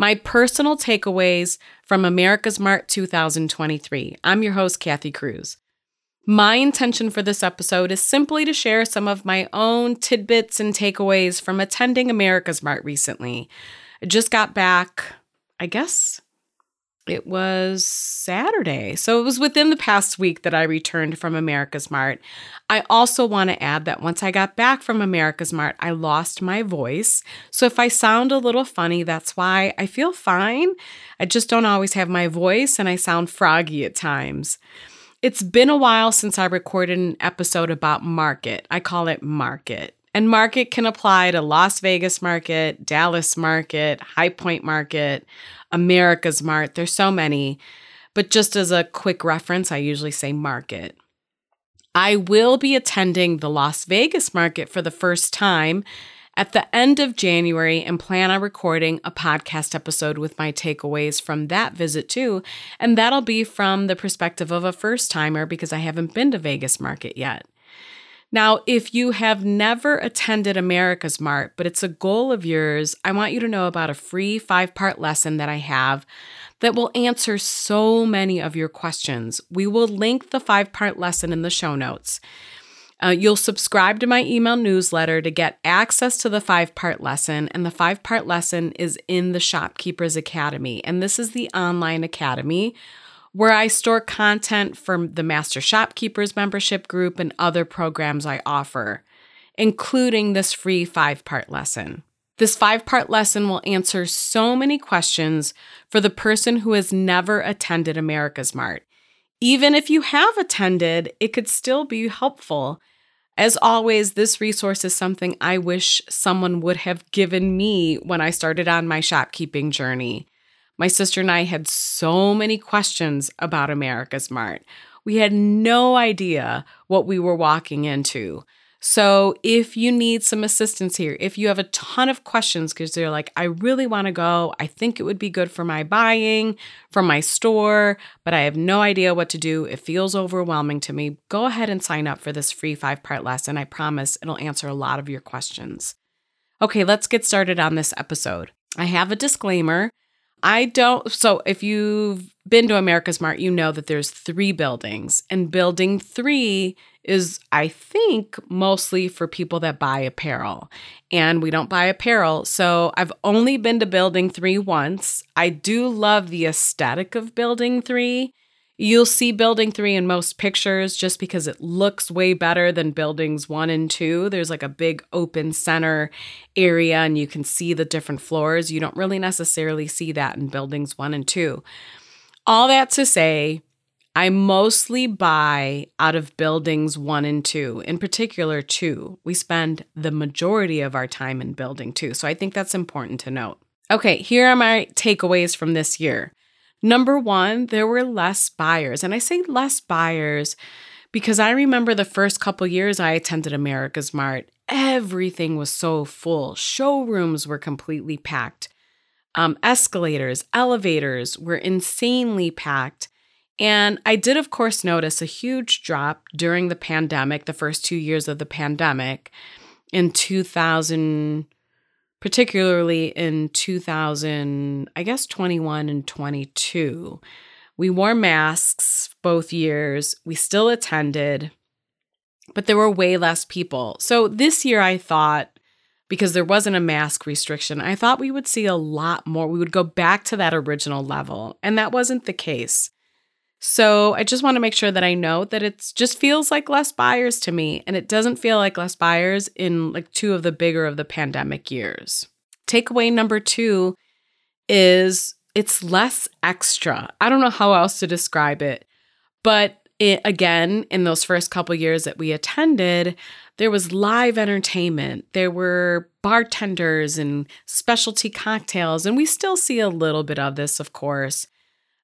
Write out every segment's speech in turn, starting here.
My personal takeaways from America's Mart 2023. I'm your host, Cathy Cruise. My intention for this episode is simply to share some of my own tidbits and takeaways from attending America's Mart recently. I just got back, I guess, it was Saturday. So it was within the past week that I returned from America's Mart. I also want to add that once I got back from America's Mart, I lost my voice. So if I sound a little funny, that's why I feel fine. I just don't always have my voice and I sound froggy at times. It's been a while since I recorded an episode about market. I call it market. And market can apply to Las Vegas market, Dallas market, High Point market, America's Mart. There's so many. But just as a quick reference, I usually say market. I will be attending the Las Vegas market for the first time at the end of January and plan on recording a podcast episode with my takeaways from that visit too. And that'll be from the perspective of a first timer because I haven't been to Vegas market yet. Now, if you have never attended America's Mart, but it's a goal of yours, I want you to know about a free five part lesson that I have that will answer so many of your questions. We will link the five part lesson in the show notes. Uh, you'll subscribe to my email newsletter to get access to the five part lesson, and the five part lesson is in the Shopkeepers Academy. And this is the online academy where I store content from the Master Shopkeepers membership group and other programs I offer, including this free five part lesson. This five part lesson will answer so many questions for the person who has never attended America's Mart. Even if you have attended, it could still be helpful. As always, this resource is something I wish someone would have given me when I started on my shopkeeping journey. My sister and I had so many questions about America's Mart. We had no idea what we were walking into. So, if you need some assistance here, if you have a ton of questions because they're like, I really want to go, I think it would be good for my buying, for my store, but I have no idea what to do, it feels overwhelming to me, go ahead and sign up for this free five part lesson. I promise it'll answer a lot of your questions. Okay, let's get started on this episode. I have a disclaimer I don't. So, if you've been to America's Mart, you know that there's three buildings, and building three is, I think, mostly for people that buy apparel. And we don't buy apparel. So, I've only been to building three once. I do love the aesthetic of building three. You'll see building three in most pictures just because it looks way better than buildings one and two. There's like a big open center area and you can see the different floors. You don't really necessarily see that in buildings one and two. All that to say, I mostly buy out of buildings one and two, in particular, two. We spend the majority of our time in building two. So I think that's important to note. Okay, here are my takeaways from this year. Number one, there were less buyers. And I say less buyers because I remember the first couple years I attended America's Mart, everything was so full. Showrooms were completely packed. Um, escalators, elevators were insanely packed. And I did, of course, notice a huge drop during the pandemic, the first two years of the pandemic in 2000 particularly in 2000, I guess 21 and 22. We wore masks both years. We still attended, but there were way less people. So this year I thought because there wasn't a mask restriction, I thought we would see a lot more. We would go back to that original level, and that wasn't the case. So I just want to make sure that I know that it just feels like less buyers to me, and it doesn't feel like less buyers in like two of the bigger of the pandemic years. Takeaway number two is it's less extra. I don't know how else to describe it. But it, again, in those first couple years that we attended, there was live entertainment. There were bartenders and specialty cocktails, and we still see a little bit of this, of course.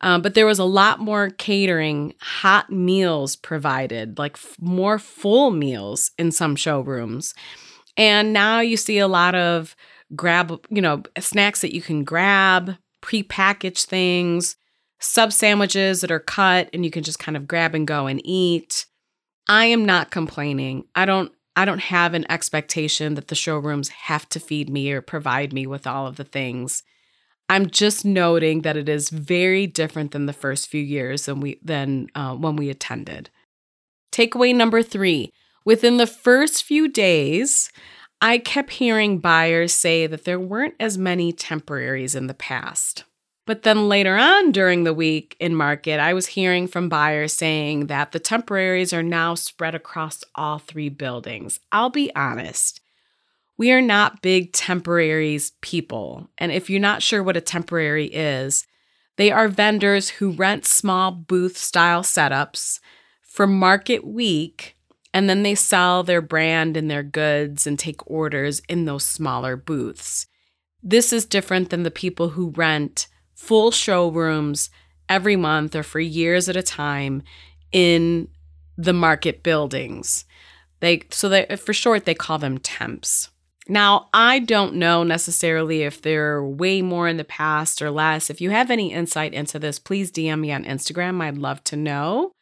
Um, but there was a lot more catering, hot meals provided, like f- more full meals in some showrooms. And now you see a lot of grab, you know, snacks that you can grab, prepackaged things, sub sandwiches that are cut and you can just kind of grab and go and eat. I am not complaining. I don't I don't have an expectation that the showrooms have to feed me or provide me with all of the things. I'm just noting that it is very different than the first few years than we than uh, when we attended. Takeaway number three: Within the first few days, I kept hearing buyers say that there weren't as many temporaries in the past. But then later on during the week in market, I was hearing from buyers saying that the temporaries are now spread across all three buildings. I'll be honest, we are not big temporaries people. And if you're not sure what a temporary is, they are vendors who rent small booth style setups for market week and then they sell their brand and their goods and take orders in those smaller booths. This is different than the people who rent full showrooms every month or for years at a time in the market buildings. They so they for short they call them temps. Now, I don't know necessarily if they're way more in the past or less. If you have any insight into this, please DM me on Instagram. I'd love to know.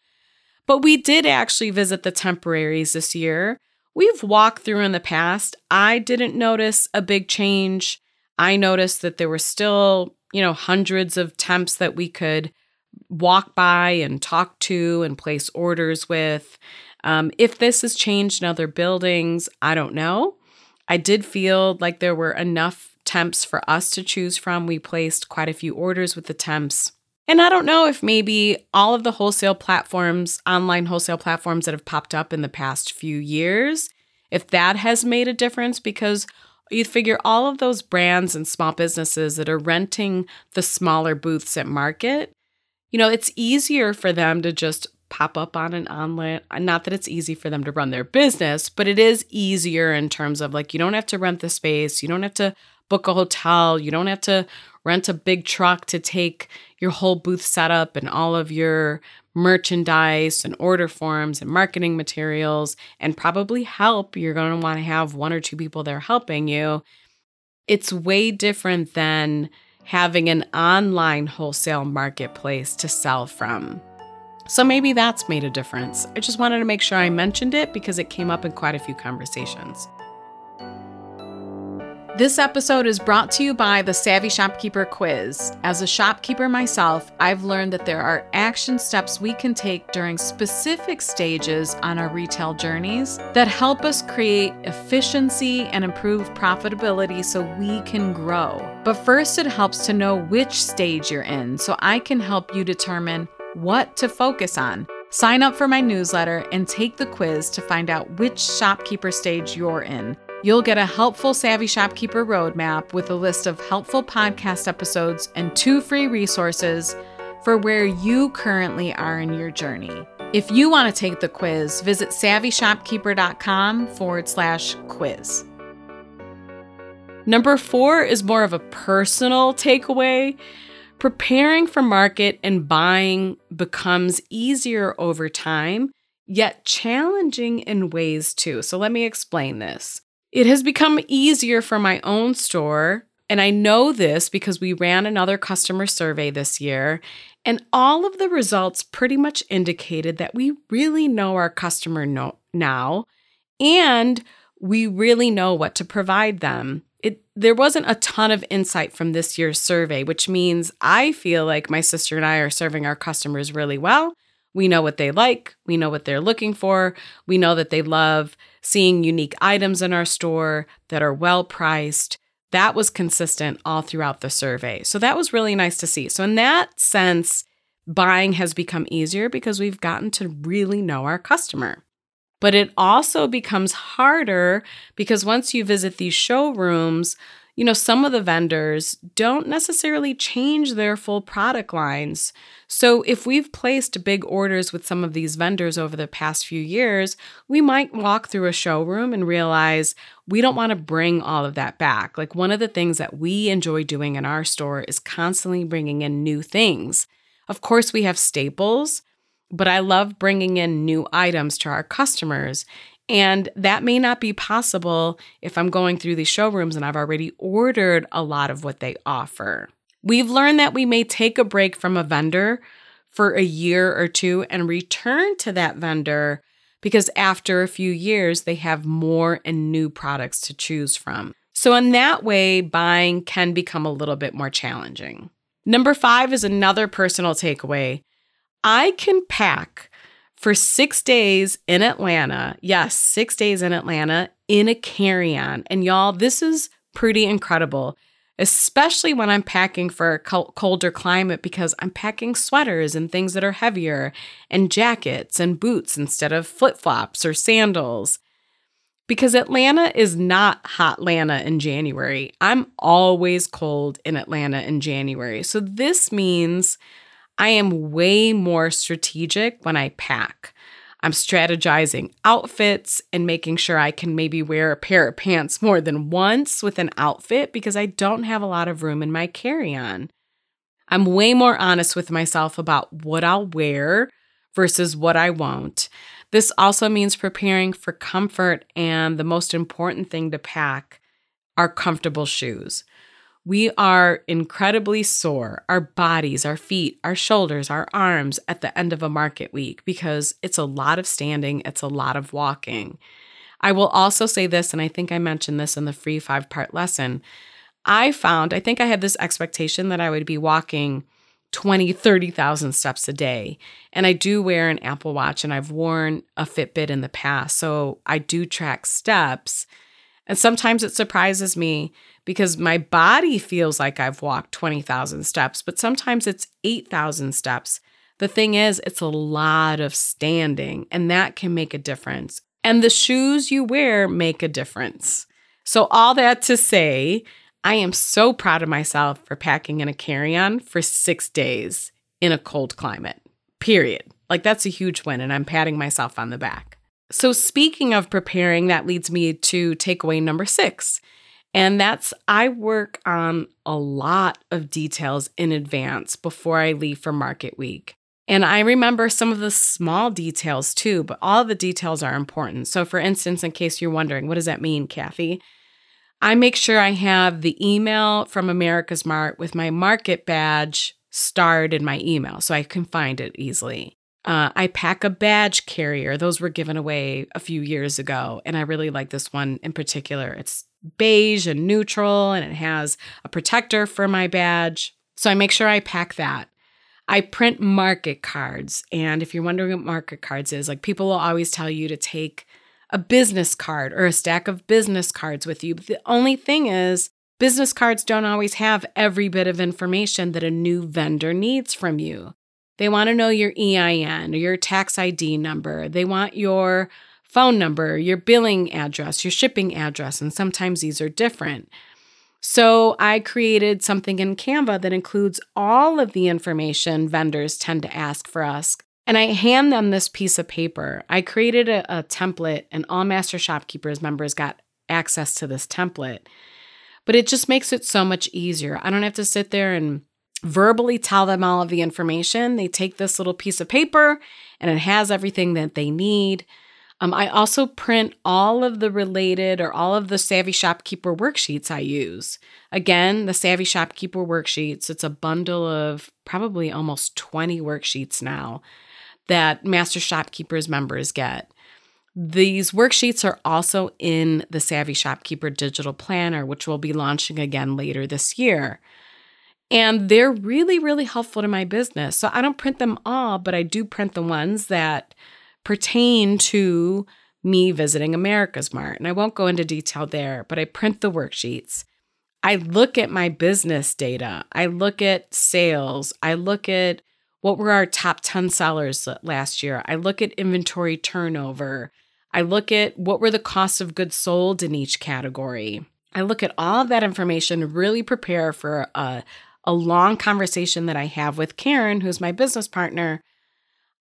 But we did actually visit the temporaries this year. We've walked through in the past. I didn't notice a big change. I noticed that there were still, you know, hundreds of temps that we could walk by and talk to and place orders with. Um, if this has changed in other buildings, I don't know. I did feel like there were enough temps for us to choose from. We placed quite a few orders with the temps. And I don't know if maybe all of the wholesale platforms, online wholesale platforms that have popped up in the past few years, if that has made a difference because you figure all of those brands and small businesses that are renting the smaller booths at market, you know, it's easier for them to just pop up on an online not that it's easy for them to run their business, but it is easier in terms of like you don't have to rent the space, you don't have to book a hotel, you don't have to rent a big truck to take your whole booth setup and all of your merchandise and order forms and marketing materials and probably help. You're going to want to have one or two people there helping you. It's way different than having an online wholesale marketplace to sell from. So maybe that's made a difference. I just wanted to make sure I mentioned it because it came up in quite a few conversations. This episode is brought to you by the Savvy Shopkeeper Quiz. As a shopkeeper myself, I've learned that there are action steps we can take during specific stages on our retail journeys that help us create efficiency and improve profitability so we can grow. But first, it helps to know which stage you're in so I can help you determine what to focus on. Sign up for my newsletter and take the quiz to find out which shopkeeper stage you're in. You'll get a helpful Savvy Shopkeeper roadmap with a list of helpful podcast episodes and two free resources for where you currently are in your journey. If you want to take the quiz, visit savvyshopkeeper.com forward slash quiz. Number four is more of a personal takeaway. Preparing for market and buying becomes easier over time, yet challenging in ways too. So let me explain this. It has become easier for my own store. And I know this because we ran another customer survey this year, and all of the results pretty much indicated that we really know our customer no- now and we really know what to provide them. There wasn't a ton of insight from this year's survey, which means I feel like my sister and I are serving our customers really well. We know what they like, we know what they're looking for, we know that they love seeing unique items in our store that are well priced. That was consistent all throughout the survey. So that was really nice to see. So, in that sense, buying has become easier because we've gotten to really know our customer. But it also becomes harder because once you visit these showrooms, you know, some of the vendors don't necessarily change their full product lines. So, if we've placed big orders with some of these vendors over the past few years, we might walk through a showroom and realize we don't want to bring all of that back. Like, one of the things that we enjoy doing in our store is constantly bringing in new things. Of course, we have staples, but I love bringing in new items to our customers. And that may not be possible if I'm going through these showrooms and I've already ordered a lot of what they offer. We've learned that we may take a break from a vendor for a year or two and return to that vendor because after a few years, they have more and new products to choose from. So, in that way, buying can become a little bit more challenging. Number five is another personal takeaway. I can pack for six days in Atlanta. Yes, six days in Atlanta in a carry on. And y'all, this is pretty incredible, especially when I'm packing for a colder climate because I'm packing sweaters and things that are heavier and jackets and boots instead of flip flops or sandals. Because Atlanta is not hot Atlanta in January. I'm always cold in Atlanta in January. So this means I am way more strategic when I pack. I'm strategizing outfits and making sure I can maybe wear a pair of pants more than once with an outfit because I don't have a lot of room in my carry on. I'm way more honest with myself about what I'll wear versus what I won't. This also means preparing for comfort, and the most important thing to pack are comfortable shoes. We are incredibly sore, our bodies, our feet, our shoulders, our arms at the end of a market week because it's a lot of standing, it's a lot of walking. I will also say this, and I think I mentioned this in the free five part lesson. I found, I think I had this expectation that I would be walking 20, 30,000 steps a day. And I do wear an Apple Watch and I've worn a Fitbit in the past. So I do track steps. And sometimes it surprises me because my body feels like I've walked 20,000 steps, but sometimes it's 8,000 steps. The thing is, it's a lot of standing, and that can make a difference. And the shoes you wear make a difference. So, all that to say, I am so proud of myself for packing in a carry on for six days in a cold climate, period. Like, that's a huge win, and I'm patting myself on the back. So, speaking of preparing, that leads me to takeaway number six and that's, I work on a lot of details in advance before I leave for market week. And I remember some of the small details too, but all the details are important. So, for instance, in case you're wondering, what does that mean, Cathy? I make sure I have the email from America's Mart with my market badge starred in my email so I can find it easily. Uh, I pack a badge carrier. Those were given away a few years ago, and I really like this one in particular. It's beige and neutral, and it has a protector for my badge. So I make sure I pack that. I print market cards. And if you're wondering what market cards is, like people will always tell you to take a business card or a stack of business cards with you. But the only thing is, business cards don't always have every bit of information that a new vendor needs from you. They want to know your EIN or your tax ID number. They want your phone number, your billing address, your shipping address, and sometimes these are different. So I created something in Canva that includes all of the information vendors tend to ask for us. And I hand them this piece of paper. I created a, a template, and all Master Shopkeepers members got access to this template. But it just makes it so much easier. I don't have to sit there and verbally tell them all of the information. They take this little piece of paper and it has everything that they need. Um, I also print all of the related or all of the Savvy Shopkeeper worksheets I use. Again, the Savvy Shopkeeper worksheets, it's a bundle of probably almost 20 worksheets now that Master Shopkeepers members get. These worksheets are also in the Savvy Shopkeeper Digital Planner, which will be launching again later this year. And they're really, really helpful to my business. So I don't print them all, but I do print the ones that pertain to me visiting America's Mart. And I won't go into detail there, but I print the worksheets. I look at my business data. I look at sales. I look at what were our top 10 sellers last year. I look at inventory turnover. I look at what were the costs of goods sold in each category. I look at all of that information, really prepare for a, a long conversation that I have with Karen, who's my business partner.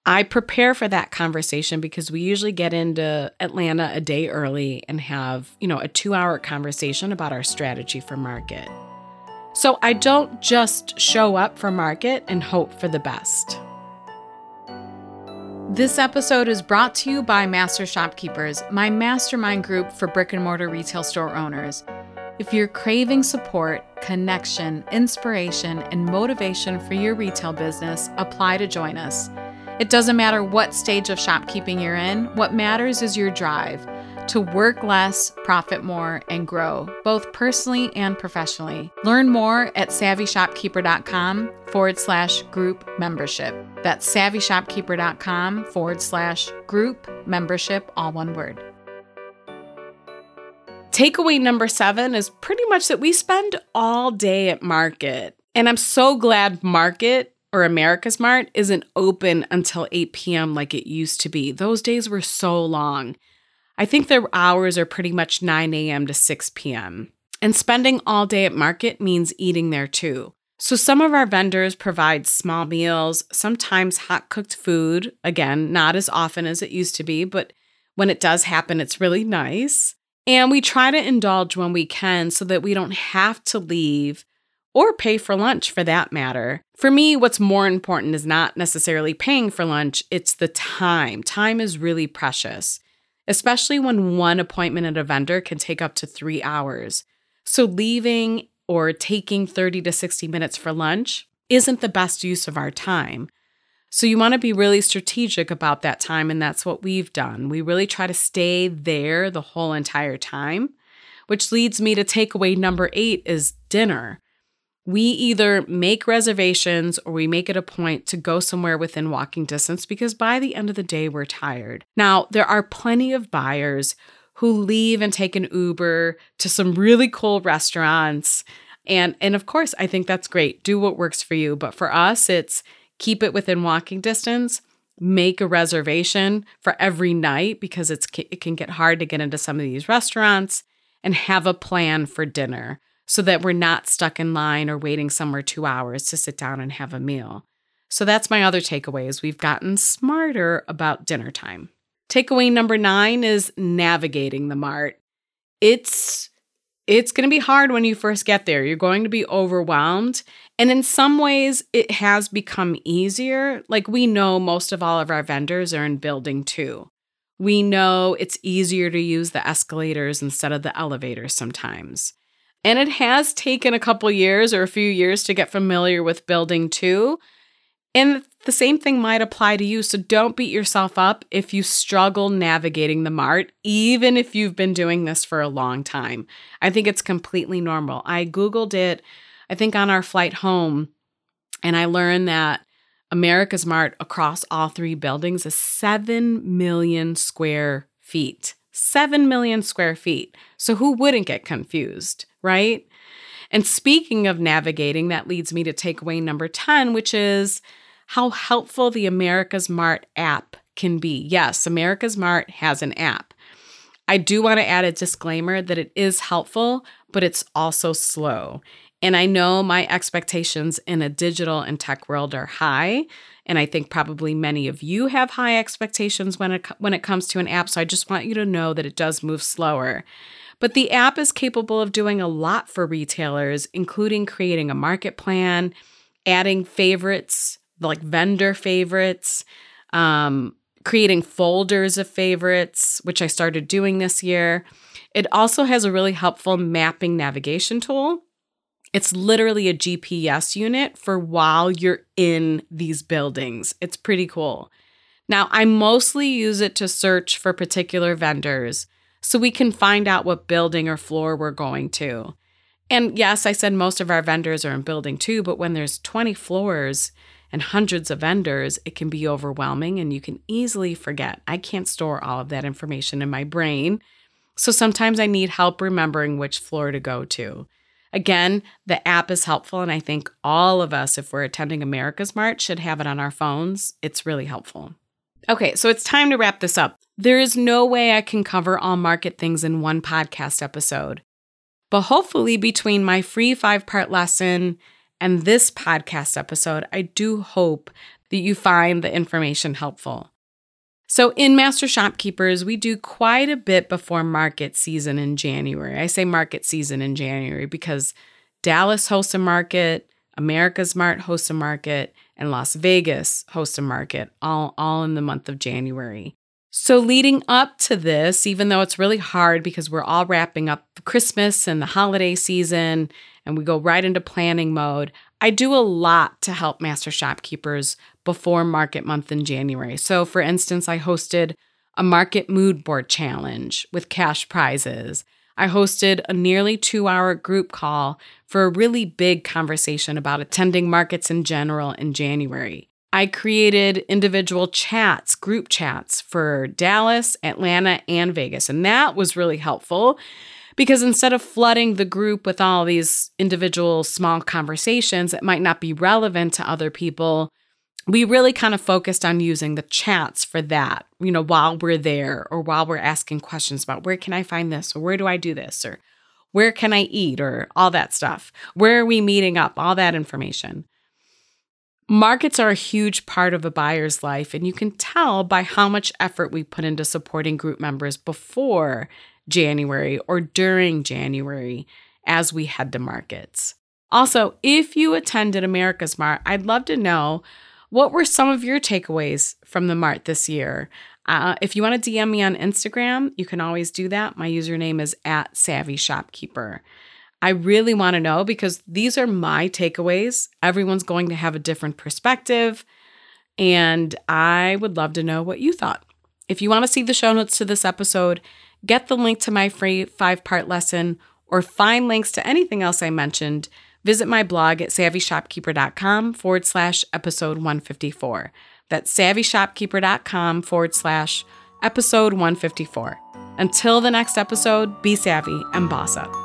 I prepare for that conversation because we usually get into Atlanta a day early and have, you know, a 2-hour conversation about our strategy for market. So I don't just show up for market and hope for the best. This episode is brought to you by Master Shopkeepers, my mastermind group for brick and mortar retail store owners. If you're craving support, connection, inspiration, and motivation for your retail business, apply to join us. It doesn't matter what stage of shopkeeping you're in, what matters is your drive to work less, profit more, and grow, both personally and professionally. Learn more at savvyshopkeeper.com forward slash group membership. That's savvyshopkeeper.com forward slash group membership, all one word. Takeaway number seven is pretty much that we spend all day at market. And I'm so glad market or America's Mart isn't open until 8 p.m. like it used to be. Those days were so long. I think their hours are pretty much 9 a.m. to 6 p.m. And spending all day at market means eating there too. So, some of our vendors provide small meals, sometimes hot cooked food. Again, not as often as it used to be, but when it does happen, it's really nice. And we try to indulge when we can so that we don't have to leave or pay for lunch for that matter. For me, what's more important is not necessarily paying for lunch, it's the time. Time is really precious, especially when one appointment at a vendor can take up to three hours. So, leaving or taking 30 to 60 minutes for lunch isn't the best use of our time. So you want to be really strategic about that time. And that's what we've done. We really try to stay there the whole entire time, which leads me to takeaway number eight is dinner. We either make reservations or we make it a point to go somewhere within walking distance because by the end of the day, we're tired. Now, there are plenty of buyers who leave and take an Uber to some really cool restaurants. And, and of course, I think that's great. Do what works for you. But for us, it's keep it within walking distance make a reservation for every night because it's it can get hard to get into some of these restaurants and have a plan for dinner so that we're not stuck in line or waiting somewhere 2 hours to sit down and have a meal. So that's my other takeaway is we've gotten smarter about dinner time. Takeaway number 9 is navigating the mart. It's it's going to be hard when you first get there. You're going to be overwhelmed. And in some ways, it has become easier. Like we know most of all of our vendors are in building two. We know it's easier to use the escalators instead of the elevators sometimes. And it has taken a couple years or a few years to get familiar with building two. And the same thing might apply to you. So don't beat yourself up if you struggle navigating the mart, even if you've been doing this for a long time. I think it's completely normal. I Googled it, I think, on our flight home, and I learned that America's Mart across all three buildings is 7 million square feet. 7 million square feet. So who wouldn't get confused, right? And speaking of navigating, that leads me to takeaway number 10, which is how helpful the America's Mart app can be. Yes, America's Mart has an app. I do want to add a disclaimer that it is helpful, but it's also slow. And I know my expectations in a digital and tech world are high, and I think probably many of you have high expectations when it when it comes to an app, so I just want you to know that it does move slower. But the app is capable of doing a lot for retailers, including creating a market plan, adding favorites like vendor favorites, um, creating folders of favorites, which I started doing this year. It also has a really helpful mapping navigation tool. It's literally a GPS unit for while you're in these buildings. It's pretty cool. Now, I mostly use it to search for particular vendors so we can find out what building or floor we're going to. And yes, I said most of our vendors are in building two, but when there's 20 floors, and hundreds of vendors, it can be overwhelming and you can easily forget. I can't store all of that information in my brain. So sometimes I need help remembering which floor to go to. Again, the app is helpful, and I think all of us, if we're attending America's Mart, should have it on our phones. It's really helpful. Okay, so it's time to wrap this up. There is no way I can cover all market things in one podcast episode. But hopefully, between my free five part lesson and this podcast episode, I do hope that you find the information helpful. So, in Master Shopkeepers, we do quite a bit before market season in January. I say market season in January because Dallas hosts a market, America's Mart hosts a market, and Las Vegas hosts a market, all, all in the month of January. So, leading up to this, even though it's really hard because we're all wrapping up Christmas and the holiday season and we go right into planning mode, I do a lot to help master shopkeepers before market month in January. So, for instance, I hosted a market mood board challenge with cash prizes. I hosted a nearly two hour group call for a really big conversation about attending markets in general in January. I created individual chats, group chats for Dallas, Atlanta, and Vegas. And that was really helpful because instead of flooding the group with all these individual small conversations that might not be relevant to other people, we really kind of focused on using the chats for that, you know, while we're there or while we're asking questions about where can I find this or where do I do this or where can I eat or all that stuff. Where are we meeting up? All that information. Markets are a huge part of a buyer's life, and you can tell by how much effort we put into supporting group members before January or during January as we head to markets. Also, if you attended America's Mart, I'd love to know what were some of your takeaways from the Mart this year. Uh, if you want to DM me on Instagram, you can always do that. My username is at Savvy Shopkeeper. I really want to know because these are my takeaways. Everyone's going to have a different perspective, and I would love to know what you thought. If you want to see the show notes to this episode, get the link to my free five part lesson, or find links to anything else I mentioned, visit my blog at savvyshopkeeper.com forward slash episode 154. That's savvyshopkeeper.com forward slash episode 154. Until the next episode, be savvy and boss up.